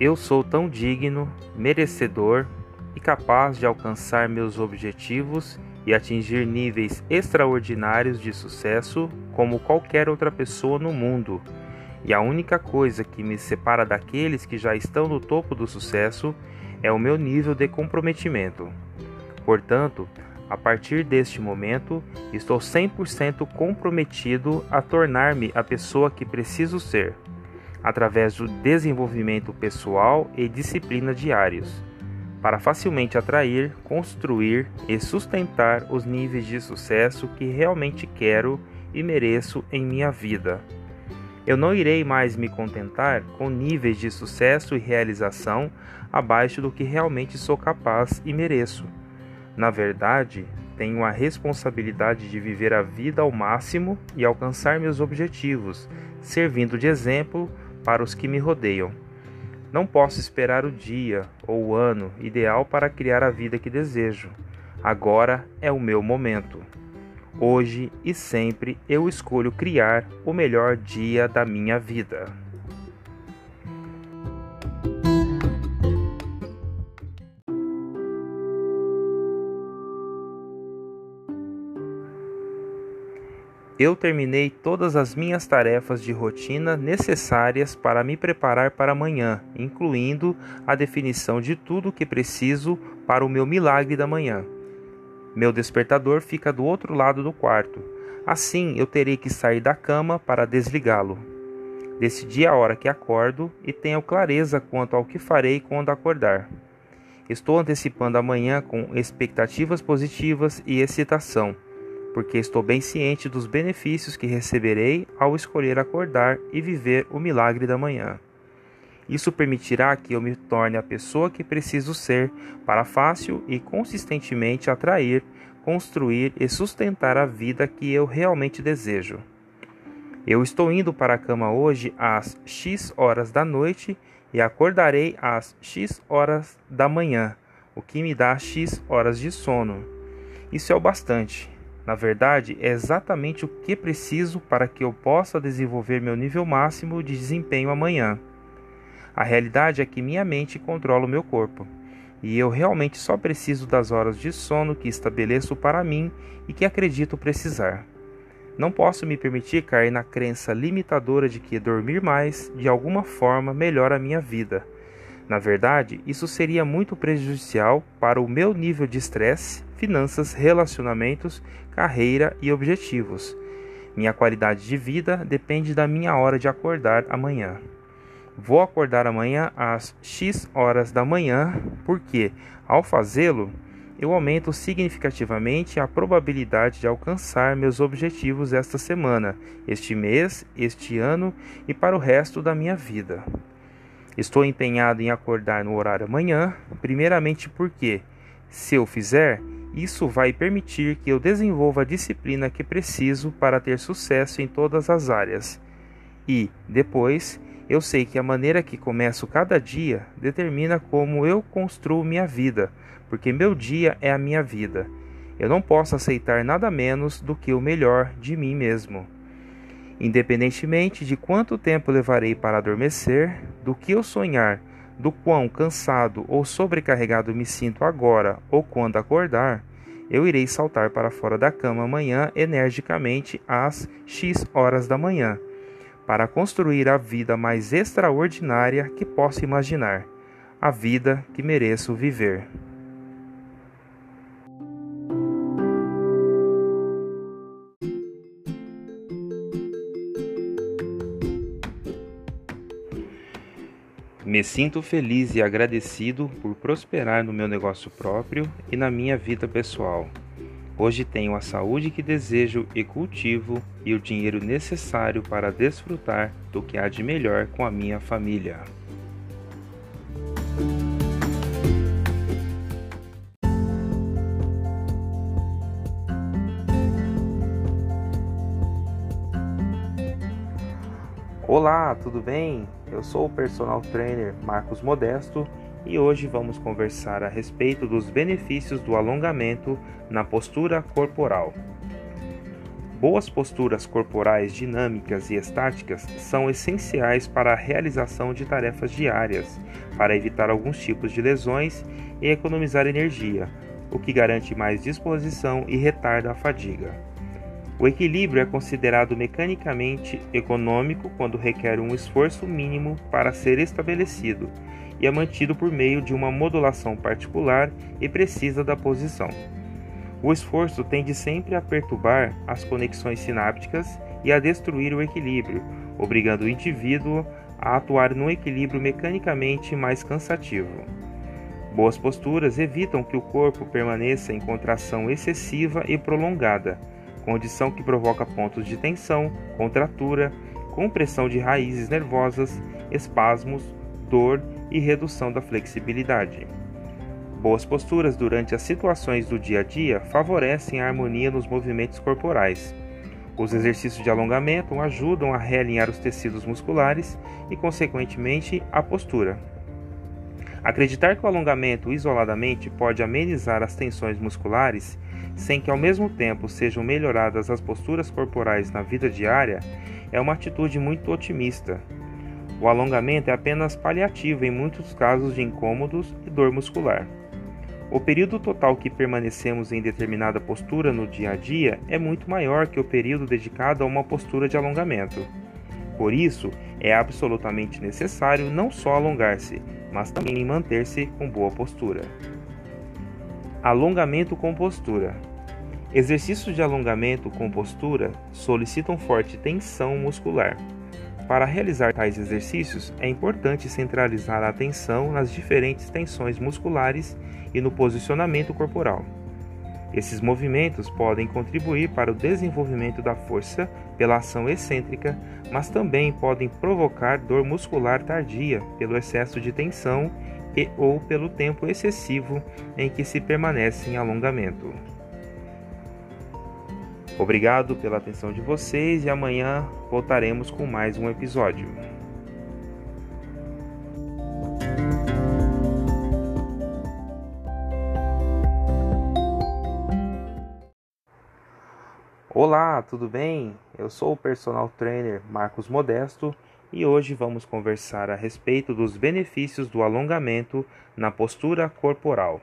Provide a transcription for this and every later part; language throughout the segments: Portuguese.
Eu sou tão digno, merecedor e capaz de alcançar meus objetivos e atingir níveis extraordinários de sucesso como qualquer outra pessoa no mundo. E a única coisa que me separa daqueles que já estão no topo do sucesso é o meu nível de comprometimento. Portanto, a partir deste momento, estou 100% comprometido a tornar-me a pessoa que preciso ser, através do desenvolvimento pessoal e disciplina diários para facilmente atrair, construir e sustentar os níveis de sucesso que realmente quero e mereço em minha vida. Eu não irei mais me contentar com níveis de sucesso e realização abaixo do que realmente sou capaz e mereço. Na verdade, tenho a responsabilidade de viver a vida ao máximo e alcançar meus objetivos, servindo de exemplo para os que me rodeiam. Não posso esperar o dia ou o ano ideal para criar a vida que desejo. Agora é o meu momento. Hoje e sempre eu escolho criar o melhor dia da minha vida. Eu terminei todas as minhas tarefas de rotina necessárias para me preparar para amanhã, incluindo a definição de tudo o que preciso para o meu milagre da manhã. Meu despertador fica do outro lado do quarto. Assim, eu terei que sair da cama para desligá-lo. Decidi a hora que acordo e tenho clareza quanto ao que farei quando acordar. Estou antecipando amanhã com expectativas positivas e excitação porque estou bem ciente dos benefícios que receberei ao escolher acordar e viver o milagre da manhã. Isso permitirá que eu me torne a pessoa que preciso ser para fácil e consistentemente atrair, construir e sustentar a vida que eu realmente desejo. Eu estou indo para a cama hoje às X horas da noite e acordarei às X horas da manhã, o que me dá X horas de sono. Isso é o bastante. Na verdade, é exatamente o que preciso para que eu possa desenvolver meu nível máximo de desempenho amanhã. A realidade é que minha mente controla o meu corpo, e eu realmente só preciso das horas de sono que estabeleço para mim e que acredito precisar. Não posso me permitir cair na crença limitadora de que dormir mais, de alguma forma, melhora a minha vida. Na verdade, isso seria muito prejudicial para o meu nível de estresse finanças, relacionamentos, carreira e objetivos. Minha qualidade de vida depende da minha hora de acordar amanhã. Vou acordar amanhã às X horas da manhã, porque, ao fazê-lo, eu aumento significativamente a probabilidade de alcançar meus objetivos esta semana, este mês, este ano e para o resto da minha vida. Estou empenhado em acordar no horário amanhã, primeiramente porque, se eu fizer, isso vai permitir que eu desenvolva a disciplina que preciso para ter sucesso em todas as áreas. E, depois, eu sei que a maneira que começo cada dia determina como eu construo minha vida, porque meu dia é a minha vida. Eu não posso aceitar nada menos do que o melhor de mim mesmo. Independentemente de quanto tempo levarei para adormecer, do que eu sonhar do quão cansado ou sobrecarregado me sinto agora ou quando acordar, eu irei saltar para fora da cama amanhã energicamente às X horas da manhã, para construir a vida mais extraordinária que posso imaginar, a vida que mereço viver. Me sinto feliz e agradecido por prosperar no meu negócio próprio e na minha vida pessoal. Hoje tenho a saúde que desejo e cultivo e o dinheiro necessário para desfrutar do que há de melhor com a minha família. Olá, tudo bem? Eu sou o personal trainer Marcos Modesto e hoje vamos conversar a respeito dos benefícios do alongamento na postura corporal. Boas posturas corporais dinâmicas e estáticas são essenciais para a realização de tarefas diárias, para evitar alguns tipos de lesões e economizar energia, o que garante mais disposição e retarda a fadiga. O equilíbrio é considerado mecanicamente econômico quando requer um esforço mínimo para ser estabelecido e é mantido por meio de uma modulação particular e precisa da posição. O esforço tende sempre a perturbar as conexões sinápticas e a destruir o equilíbrio, obrigando o indivíduo a atuar num equilíbrio mecanicamente mais cansativo. Boas posturas evitam que o corpo permaneça em contração excessiva e prolongada, condição que provoca pontos de tensão, contratura, compressão de raízes nervosas, espasmos, dor e redução da flexibilidade. Boas posturas durante as situações do dia a dia favorecem a harmonia nos movimentos corporais. Os exercícios de alongamento ajudam a realinhar os tecidos musculares e, consequentemente, a postura. Acreditar que o alongamento isoladamente pode amenizar as tensões musculares, sem que ao mesmo tempo sejam melhoradas as posturas corporais na vida diária, é uma atitude muito otimista. O alongamento é apenas paliativo em muitos casos de incômodos e dor muscular. O período total que permanecemos em determinada postura no dia a dia é muito maior que o período dedicado a uma postura de alongamento. Por isso, é absolutamente necessário não só alongar-se, mas também manter-se com boa postura. Alongamento com postura. Exercícios de alongamento com postura solicitam forte tensão muscular. Para realizar tais exercícios, é importante centralizar a atenção nas diferentes tensões musculares e no posicionamento corporal. Esses movimentos podem contribuir para o desenvolvimento da força pela ação excêntrica, mas também podem provocar dor muscular tardia pelo excesso de tensão e ou pelo tempo excessivo em que se permanece em alongamento. Obrigado pela atenção de vocês e amanhã voltaremos com mais um episódio. Olá, tudo bem? Eu sou o personal trainer Marcos Modesto e hoje vamos conversar a respeito dos benefícios do alongamento na postura corporal.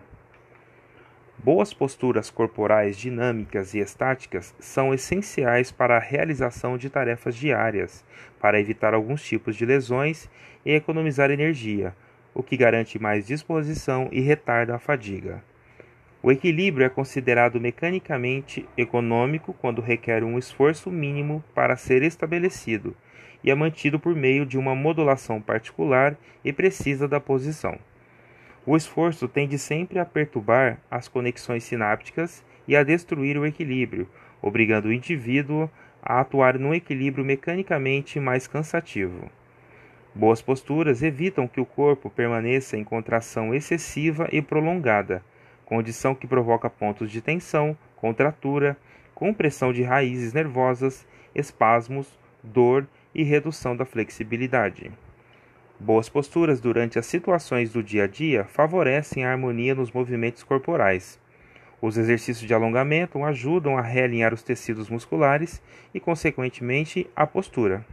Boas posturas corporais dinâmicas e estáticas são essenciais para a realização de tarefas diárias, para evitar alguns tipos de lesões e economizar energia, o que garante mais disposição e retarda a fadiga. O equilíbrio é considerado mecanicamente econômico quando requer um esforço mínimo para ser estabelecido e é mantido por meio de uma modulação particular e precisa da posição. O esforço tende sempre a perturbar as conexões sinápticas e a destruir o equilíbrio, obrigando o indivíduo a atuar num equilíbrio mecanicamente mais cansativo. Boas posturas evitam que o corpo permaneça em contração excessiva e prolongada condição que provoca pontos de tensão, contratura, compressão de raízes nervosas, espasmos, dor e redução da flexibilidade. Boas posturas durante as situações do dia a dia favorecem a harmonia nos movimentos corporais. Os exercícios de alongamento ajudam a realinhar os tecidos musculares e, consequentemente, a postura.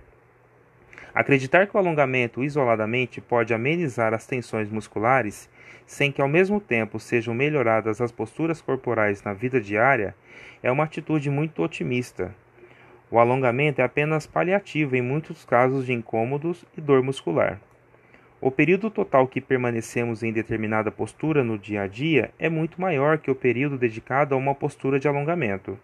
Acreditar que o alongamento isoladamente pode amenizar as tensões musculares, sem que ao mesmo tempo sejam melhoradas as posturas corporais na vida diária, é uma atitude muito otimista. O alongamento é apenas paliativo em muitos casos de incômodos e dor muscular. O período total que permanecemos em determinada postura no dia a dia é muito maior que o período dedicado a uma postura de alongamento.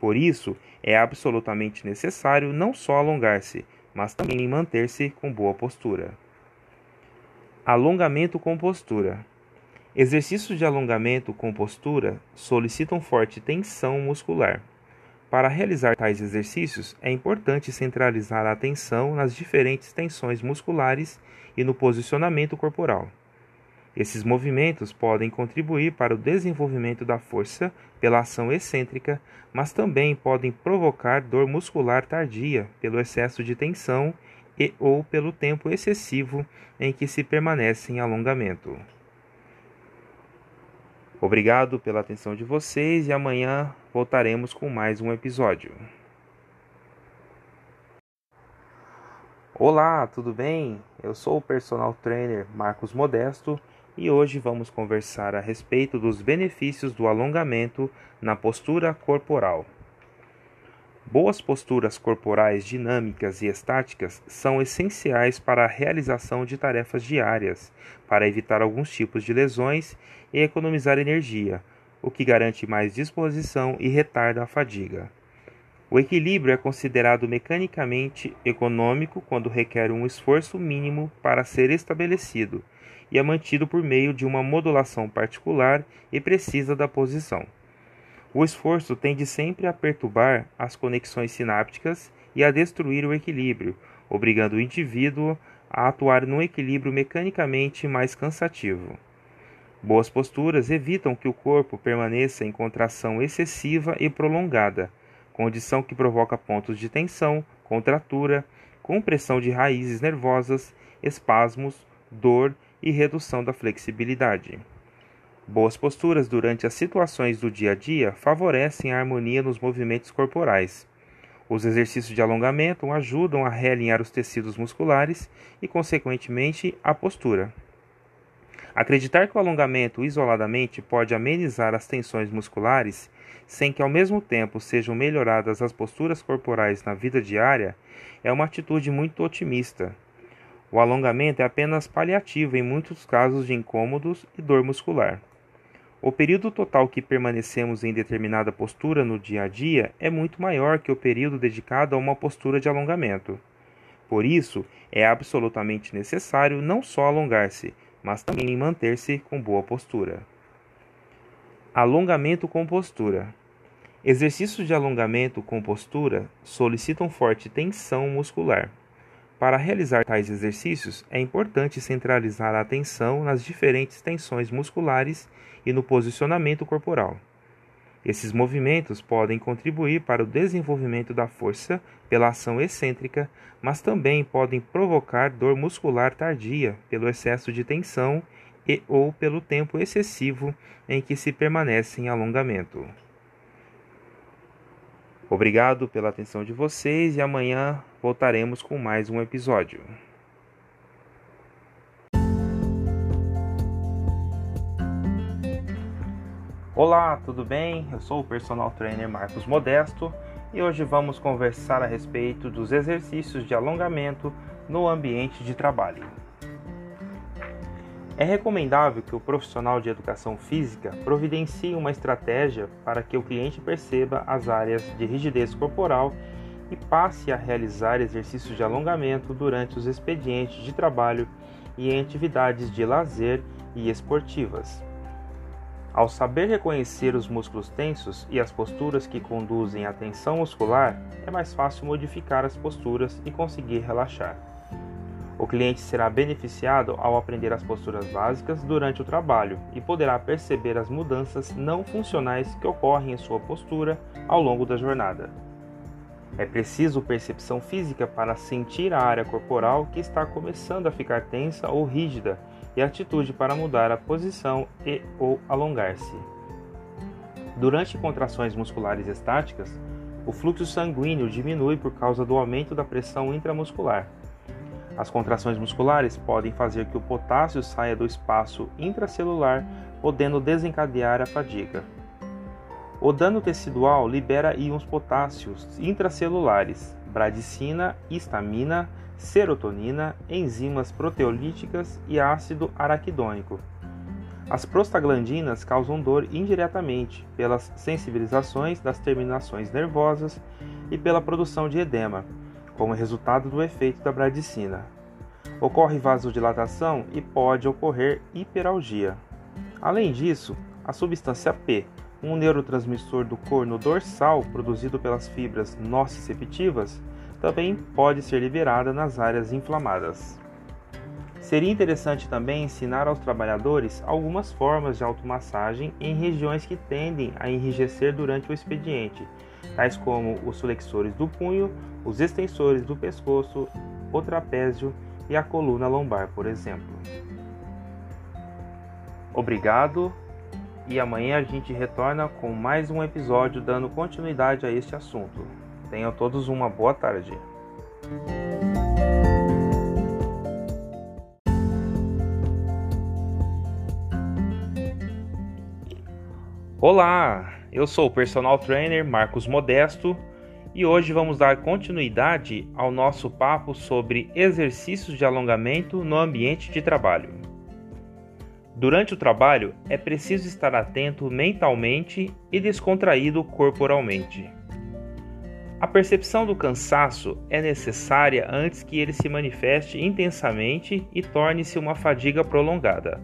Por isso, é absolutamente necessário não só alongar-se, mas também manter-se com boa postura. Alongamento com postura. Exercícios de alongamento com postura solicitam forte tensão muscular. Para realizar tais exercícios, é importante centralizar a atenção nas diferentes tensões musculares e no posicionamento corporal. Esses movimentos podem contribuir para o desenvolvimento da força pela ação excêntrica, mas também podem provocar dor muscular tardia pelo excesso de tensão e ou pelo tempo excessivo em que se permanece em alongamento. Obrigado pela atenção de vocês e amanhã voltaremos com mais um episódio. Olá, tudo bem? Eu sou o personal trainer Marcos Modesto e hoje vamos conversar a respeito dos benefícios do alongamento na postura corporal. Boas posturas corporais dinâmicas e estáticas são essenciais para a realização de tarefas diárias, para evitar alguns tipos de lesões e economizar energia, o que garante mais disposição e retarda a fadiga. O equilíbrio é considerado mecanicamente econômico quando requer um esforço mínimo para ser estabelecido e é mantido por meio de uma modulação particular e precisa da posição. O esforço tende sempre a perturbar as conexões sinápticas e a destruir o equilíbrio, obrigando o indivíduo a atuar num equilíbrio mecanicamente mais cansativo. Boas posturas evitam que o corpo permaneça em contração excessiva e prolongada, condição que provoca pontos de tensão, contratura, compressão de raízes nervosas, espasmos, dor e redução da flexibilidade. Boas posturas durante as situações do dia a dia favorecem a harmonia nos movimentos corporais. Os exercícios de alongamento ajudam a realinhar os tecidos musculares e, consequentemente, a postura. Acreditar que o alongamento isoladamente pode amenizar as tensões musculares, sem que ao mesmo tempo sejam melhoradas as posturas corporais na vida diária, é uma atitude muito otimista. O alongamento é apenas paliativo em muitos casos de incômodos e dor muscular. O período total que permanecemos em determinada postura no dia a dia é muito maior que o período dedicado a uma postura de alongamento. Por isso, é absolutamente necessário não só alongar-se, mas também manter-se com boa postura. Alongamento com postura. Exercícios de alongamento com postura solicitam forte tensão muscular. Para realizar tais exercícios, é importante centralizar a atenção nas diferentes tensões musculares e no posicionamento corporal. Esses movimentos podem contribuir para o desenvolvimento da força pela ação excêntrica, mas também podem provocar dor muscular tardia pelo excesso de tensão e ou pelo tempo excessivo em que se permanece em alongamento. Obrigado pela atenção de vocês e amanhã voltaremos com mais um episódio. Olá, tudo bem? Eu sou o personal trainer Marcos Modesto e hoje vamos conversar a respeito dos exercícios de alongamento no ambiente de trabalho. É recomendável que o profissional de educação física providencie uma estratégia para que o cliente perceba as áreas de rigidez corporal e passe a realizar exercícios de alongamento durante os expedientes de trabalho e em atividades de lazer e esportivas. Ao saber reconhecer os músculos tensos e as posturas que conduzem à tensão muscular, é mais fácil modificar as posturas e conseguir relaxar. O cliente será beneficiado ao aprender as posturas básicas durante o trabalho e poderá perceber as mudanças não funcionais que ocorrem em sua postura ao longo da jornada. É preciso percepção física para sentir a área corporal que está começando a ficar tensa ou rígida e atitude para mudar a posição e ou alongar-se. Durante contrações musculares estáticas, o fluxo sanguíneo diminui por causa do aumento da pressão intramuscular as contrações musculares podem fazer que o potássio saia do espaço intracelular, podendo desencadear a fadiga. O dano tecidual libera íons potássios intracelulares, bradicina, histamina, serotonina, enzimas proteolíticas e ácido araquidônico. As prostaglandinas causam dor indiretamente pelas sensibilizações das terminações nervosas e pela produção de edema, como resultado do efeito da bradicina. Ocorre vasodilatação e pode ocorrer hiperalgia. Além disso, a substância P, um neurotransmissor do corno dorsal produzido pelas fibras nociceptivas, também pode ser liberada nas áreas inflamadas. Seria interessante também ensinar aos trabalhadores algumas formas de automassagem em regiões que tendem a enrijecer durante o expediente, tais como os flexores do punho, os extensores do pescoço, o trapézio e a coluna lombar, por exemplo. Obrigado e amanhã a gente retorna com mais um episódio dando continuidade a este assunto. Tenham todos uma boa tarde. Olá, eu sou o personal trainer Marcos Modesto e hoje vamos dar continuidade ao nosso papo sobre exercícios de alongamento no ambiente de trabalho. Durante o trabalho, é preciso estar atento mentalmente e descontraído corporalmente. A percepção do cansaço é necessária antes que ele se manifeste intensamente e torne-se uma fadiga prolongada.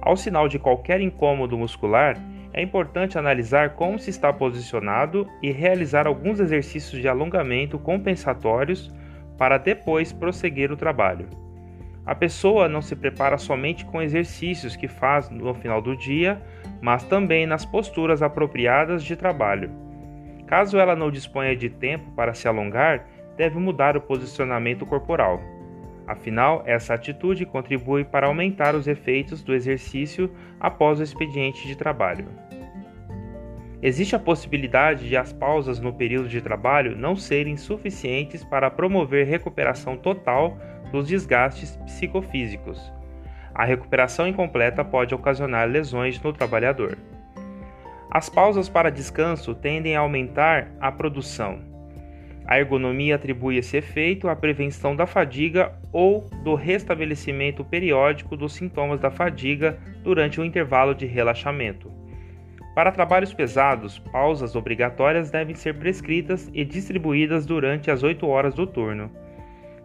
Ao sinal de qualquer incômodo muscular, é importante analisar como se está posicionado e realizar alguns exercícios de alongamento compensatórios para depois prosseguir o trabalho. A pessoa não se prepara somente com exercícios que faz no final do dia, mas também nas posturas apropriadas de trabalho. Caso ela não disponha de tempo para se alongar, deve mudar o posicionamento corporal. Afinal, essa atitude contribui para aumentar os efeitos do exercício após o expediente de trabalho. Existe a possibilidade de as pausas no período de trabalho não serem suficientes para promover recuperação total dos desgastes psicofísicos. A recuperação incompleta pode ocasionar lesões no trabalhador. As pausas para descanso tendem a aumentar a produção. A ergonomia atribui esse efeito à prevenção da fadiga ou do restabelecimento periódico dos sintomas da fadiga durante o intervalo de relaxamento. Para trabalhos pesados, pausas obrigatórias devem ser prescritas e distribuídas durante as 8 horas do turno.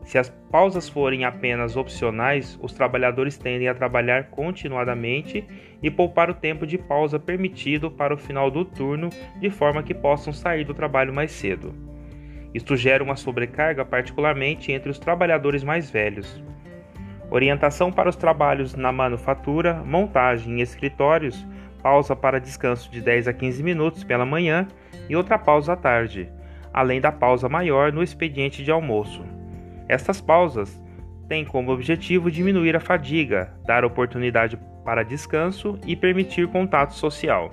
Se as pausas forem apenas opcionais, os trabalhadores tendem a trabalhar continuadamente e poupar o tempo de pausa permitido para o final do turno, de forma que possam sair do trabalho mais cedo. Isto gera uma sobrecarga, particularmente entre os trabalhadores mais velhos. Orientação para os trabalhos na manufatura, montagem e escritórios, pausa para descanso de 10 a 15 minutos pela manhã e outra pausa à tarde, além da pausa maior no expediente de almoço. Estas pausas têm como objetivo diminuir a fadiga, dar oportunidade para descanso e permitir contato social.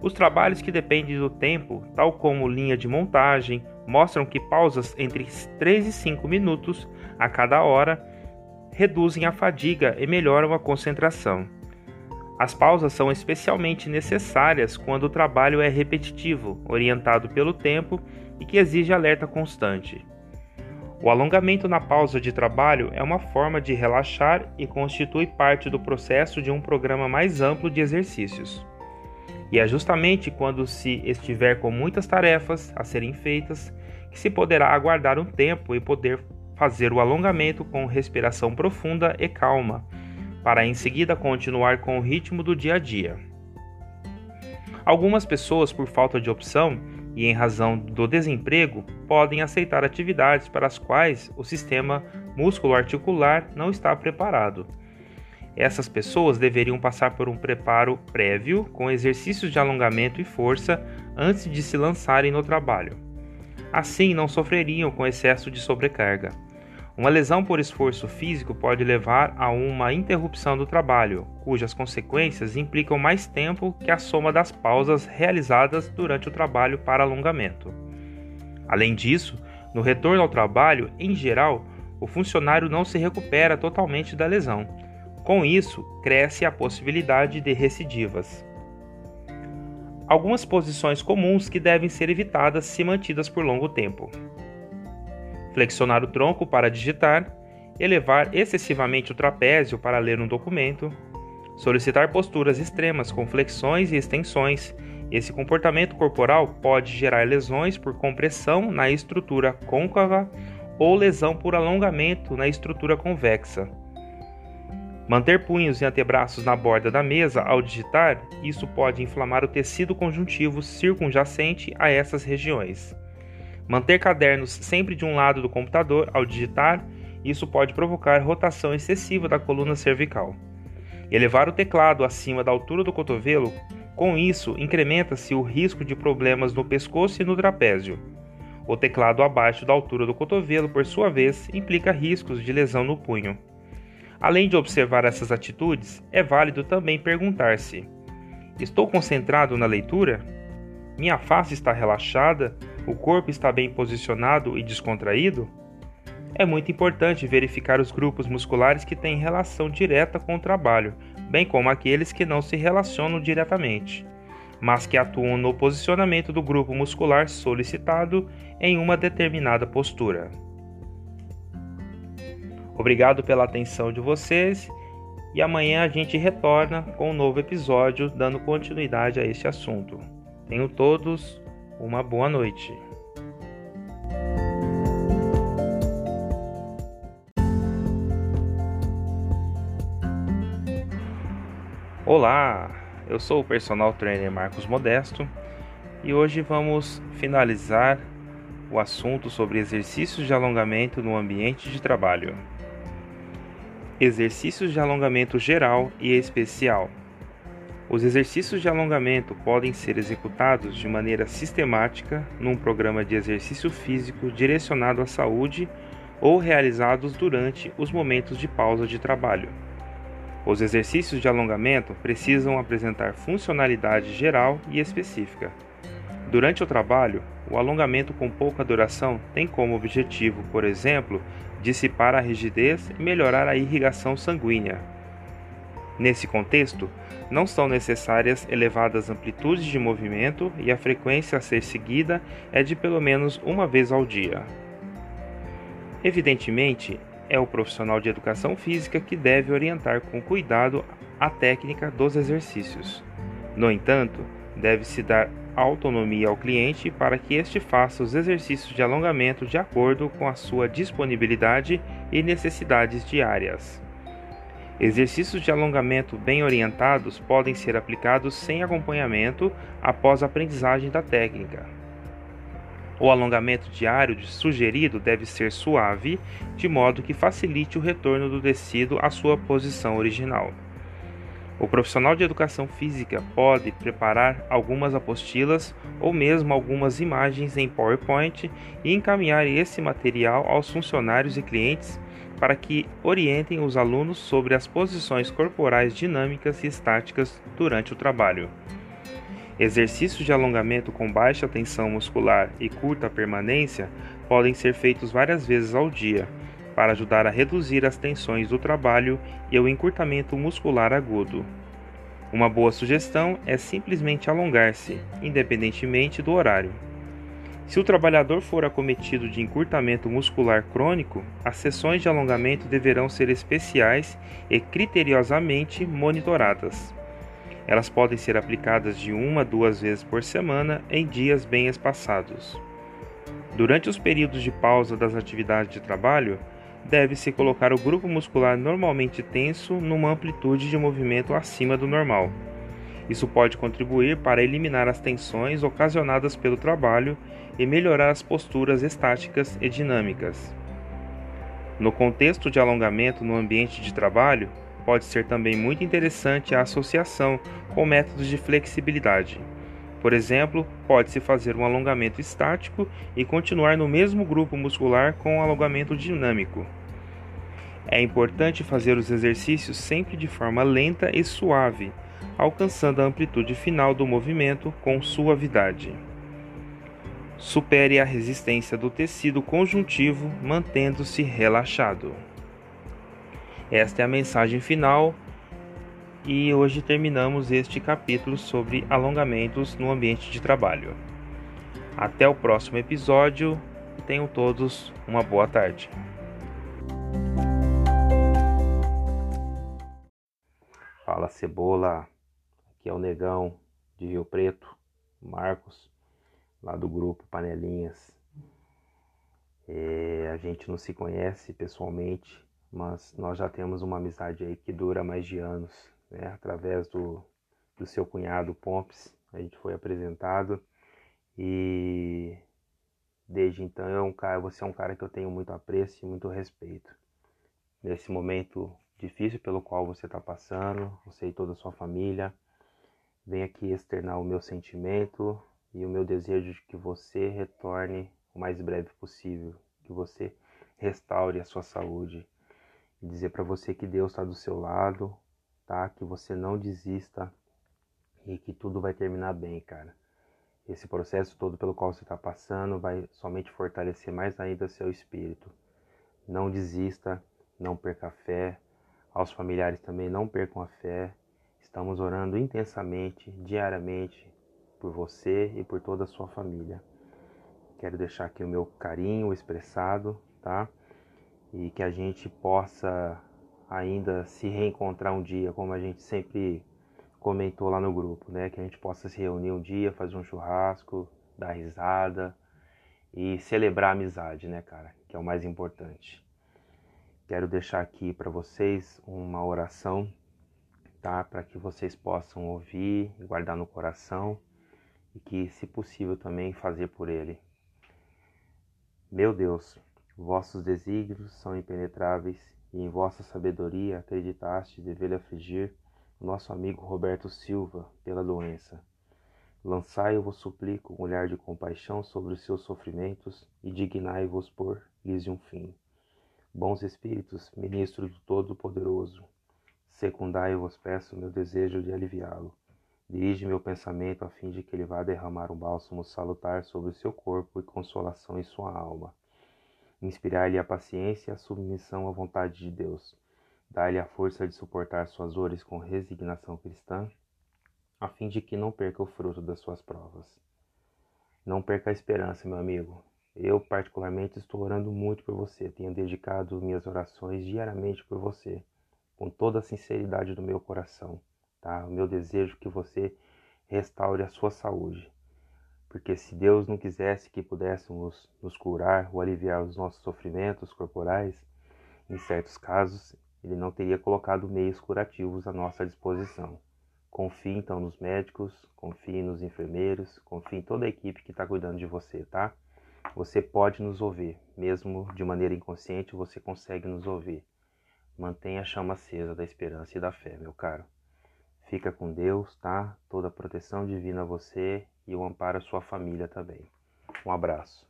Os trabalhos que dependem do tempo, tal como linha de montagem, mostram que pausas entre 3 e 5 minutos a cada hora reduzem a fadiga e melhoram a concentração. As pausas são especialmente necessárias quando o trabalho é repetitivo, orientado pelo tempo e que exige alerta constante. O alongamento na pausa de trabalho é uma forma de relaxar e constitui parte do processo de um programa mais amplo de exercícios. E é justamente quando se estiver com muitas tarefas a serem feitas que se poderá aguardar um tempo e poder fazer o alongamento com respiração profunda e calma, para em seguida continuar com o ritmo do dia a dia. Algumas pessoas, por falta de opção, e, em razão do desemprego, podem aceitar atividades para as quais o sistema músculo-articular não está preparado. Essas pessoas deveriam passar por um preparo prévio com exercícios de alongamento e força antes de se lançarem no trabalho. Assim, não sofreriam com excesso de sobrecarga. Uma lesão por esforço físico pode levar a uma interrupção do trabalho, cujas consequências implicam mais tempo que a soma das pausas realizadas durante o trabalho para alongamento. Além disso, no retorno ao trabalho, em geral, o funcionário não se recupera totalmente da lesão. Com isso, cresce a possibilidade de recidivas. Algumas posições comuns que devem ser evitadas se mantidas por longo tempo flexionar o tronco para digitar, elevar excessivamente o trapézio para ler um documento, solicitar posturas extremas com flexões e extensões. Esse comportamento corporal pode gerar lesões por compressão na estrutura côncava ou lesão por alongamento na estrutura convexa. Manter punhos e antebraços na borda da mesa ao digitar, isso pode inflamar o tecido conjuntivo circunjacente a essas regiões. Manter cadernos sempre de um lado do computador ao digitar, isso pode provocar rotação excessiva da coluna cervical. Elevar o teclado acima da altura do cotovelo, com isso incrementa-se o risco de problemas no pescoço e no trapézio. O teclado abaixo da altura do cotovelo, por sua vez, implica riscos de lesão no punho. Além de observar essas atitudes, é válido também perguntar-se: Estou concentrado na leitura? Minha face está relaxada o corpo está bem posicionado e descontraído? É muito importante verificar os grupos musculares que têm relação direta com o trabalho, bem como aqueles que não se relacionam diretamente. mas que atuam no posicionamento do grupo muscular solicitado em uma determinada postura. Obrigado pela atenção de vocês e amanhã a gente retorna com um novo episódio dando continuidade a este assunto. Tenham todos uma boa noite. Olá, eu sou o personal trainer Marcos Modesto e hoje vamos finalizar o assunto sobre exercícios de alongamento no ambiente de trabalho. Exercícios de alongamento geral e especial. Os exercícios de alongamento podem ser executados de maneira sistemática num programa de exercício físico direcionado à saúde ou realizados durante os momentos de pausa de trabalho. Os exercícios de alongamento precisam apresentar funcionalidade geral e específica. Durante o trabalho, o alongamento com pouca duração tem como objetivo, por exemplo, dissipar a rigidez e melhorar a irrigação sanguínea. Nesse contexto, não são necessárias elevadas amplitudes de movimento e a frequência a ser seguida é de pelo menos uma vez ao dia. Evidentemente, é o profissional de educação física que deve orientar com cuidado a técnica dos exercícios. No entanto, deve-se dar autonomia ao cliente para que este faça os exercícios de alongamento de acordo com a sua disponibilidade e necessidades diárias. Exercícios de alongamento bem orientados podem ser aplicados sem acompanhamento após a aprendizagem da técnica. O alongamento diário sugerido deve ser suave, de modo que facilite o retorno do tecido à sua posição original. O profissional de educação física pode preparar algumas apostilas ou mesmo algumas imagens em PowerPoint e encaminhar esse material aos funcionários e clientes para que orientem os alunos sobre as posições corporais dinâmicas e estáticas durante o trabalho. Exercícios de alongamento com baixa tensão muscular e curta permanência podem ser feitos várias vezes ao dia, para ajudar a reduzir as tensões do trabalho e o encurtamento muscular agudo. Uma boa sugestão é simplesmente alongar-se, independentemente do horário. Se o trabalhador for acometido de encurtamento muscular crônico, as sessões de alongamento deverão ser especiais e criteriosamente monitoradas. Elas podem ser aplicadas de uma a duas vezes por semana em dias bem espaçados. Durante os períodos de pausa das atividades de trabalho, deve-se colocar o grupo muscular normalmente tenso numa amplitude de movimento acima do normal. Isso pode contribuir para eliminar as tensões ocasionadas pelo trabalho e melhorar as posturas estáticas e dinâmicas. No contexto de alongamento no ambiente de trabalho, pode ser também muito interessante a associação com métodos de flexibilidade. Por exemplo, pode-se fazer um alongamento estático e continuar no mesmo grupo muscular com um alongamento dinâmico. É importante fazer os exercícios sempre de forma lenta e suave, alcançando a amplitude final do movimento com suavidade. Supere a resistência do tecido conjuntivo, mantendo-se relaxado. Esta é a mensagem final e hoje terminamos este capítulo sobre alongamentos no ambiente de trabalho. Até o próximo episódio. Tenham todos uma boa tarde. Fala cebola, aqui é o Negão de Rio Preto, Marcos, lá do grupo Panelinhas. É, a gente não se conhece pessoalmente, mas nós já temos uma amizade aí que dura mais de anos, né? Através do, do seu cunhado Pompes, a gente foi apresentado e desde então é um cara, você é um cara que eu tenho muito apreço e muito respeito. Nesse momento difícil pelo qual você está passando, você e toda a sua família, venho aqui externar o meu sentimento e o meu desejo de que você retorne o mais breve possível, que você restaure a sua saúde e dizer para você que Deus está do seu lado, tá? Que você não desista e que tudo vai terminar bem, cara. Esse processo todo pelo qual você está passando vai somente fortalecer mais ainda seu espírito. Não desista, não perca a fé. Aos familiares também não percam a fé. Estamos orando intensamente, diariamente, por você e por toda a sua família. Quero deixar aqui o meu carinho expressado, tá? E que a gente possa ainda se reencontrar um dia, como a gente sempre comentou lá no grupo, né? Que a gente possa se reunir um dia, fazer um churrasco, dar risada e celebrar a amizade, né, cara? Que é o mais importante. Quero deixar aqui para vocês uma oração, tá? Para que vocês possam ouvir, guardar no coração e que, se possível, também fazer por ele. Meu Deus, vossos desígnios são impenetráveis e em vossa sabedoria acreditaste dever afligir nosso amigo Roberto Silva pela doença. Lançai, eu vos suplico, um olhar de compaixão sobre os seus sofrimentos e dignai-vos por lhes um fim. Bons Espíritos, ministro do Todo-Poderoso, secundai, eu vos peço, meu desejo de aliviá-lo. Dirige meu pensamento a fim de que ele vá derramar um bálsamo salutar sobre o seu corpo e consolação em sua alma. Inspirai-lhe a paciência e a submissão à vontade de Deus. Dai-lhe a força de suportar suas dores com resignação cristã, a fim de que não perca o fruto das suas provas. Não perca a esperança, meu amigo. Eu, particularmente, estou orando muito por você. Tenho dedicado minhas orações diariamente por você, com toda a sinceridade do meu coração. Tá? O meu desejo é que você restaure a sua saúde. Porque se Deus não quisesse que pudéssemos nos curar ou aliviar os nossos sofrimentos corporais, em certos casos, Ele não teria colocado meios curativos à nossa disposição. Confie então nos médicos, confie nos enfermeiros, confie em toda a equipe que está cuidando de você, tá? Você pode nos ouvir, mesmo de maneira inconsciente, você consegue nos ouvir. Mantenha a chama acesa da esperança e da fé, meu caro. Fica com Deus, tá? Toda a proteção divina a você e o amparo à sua família também. Um abraço.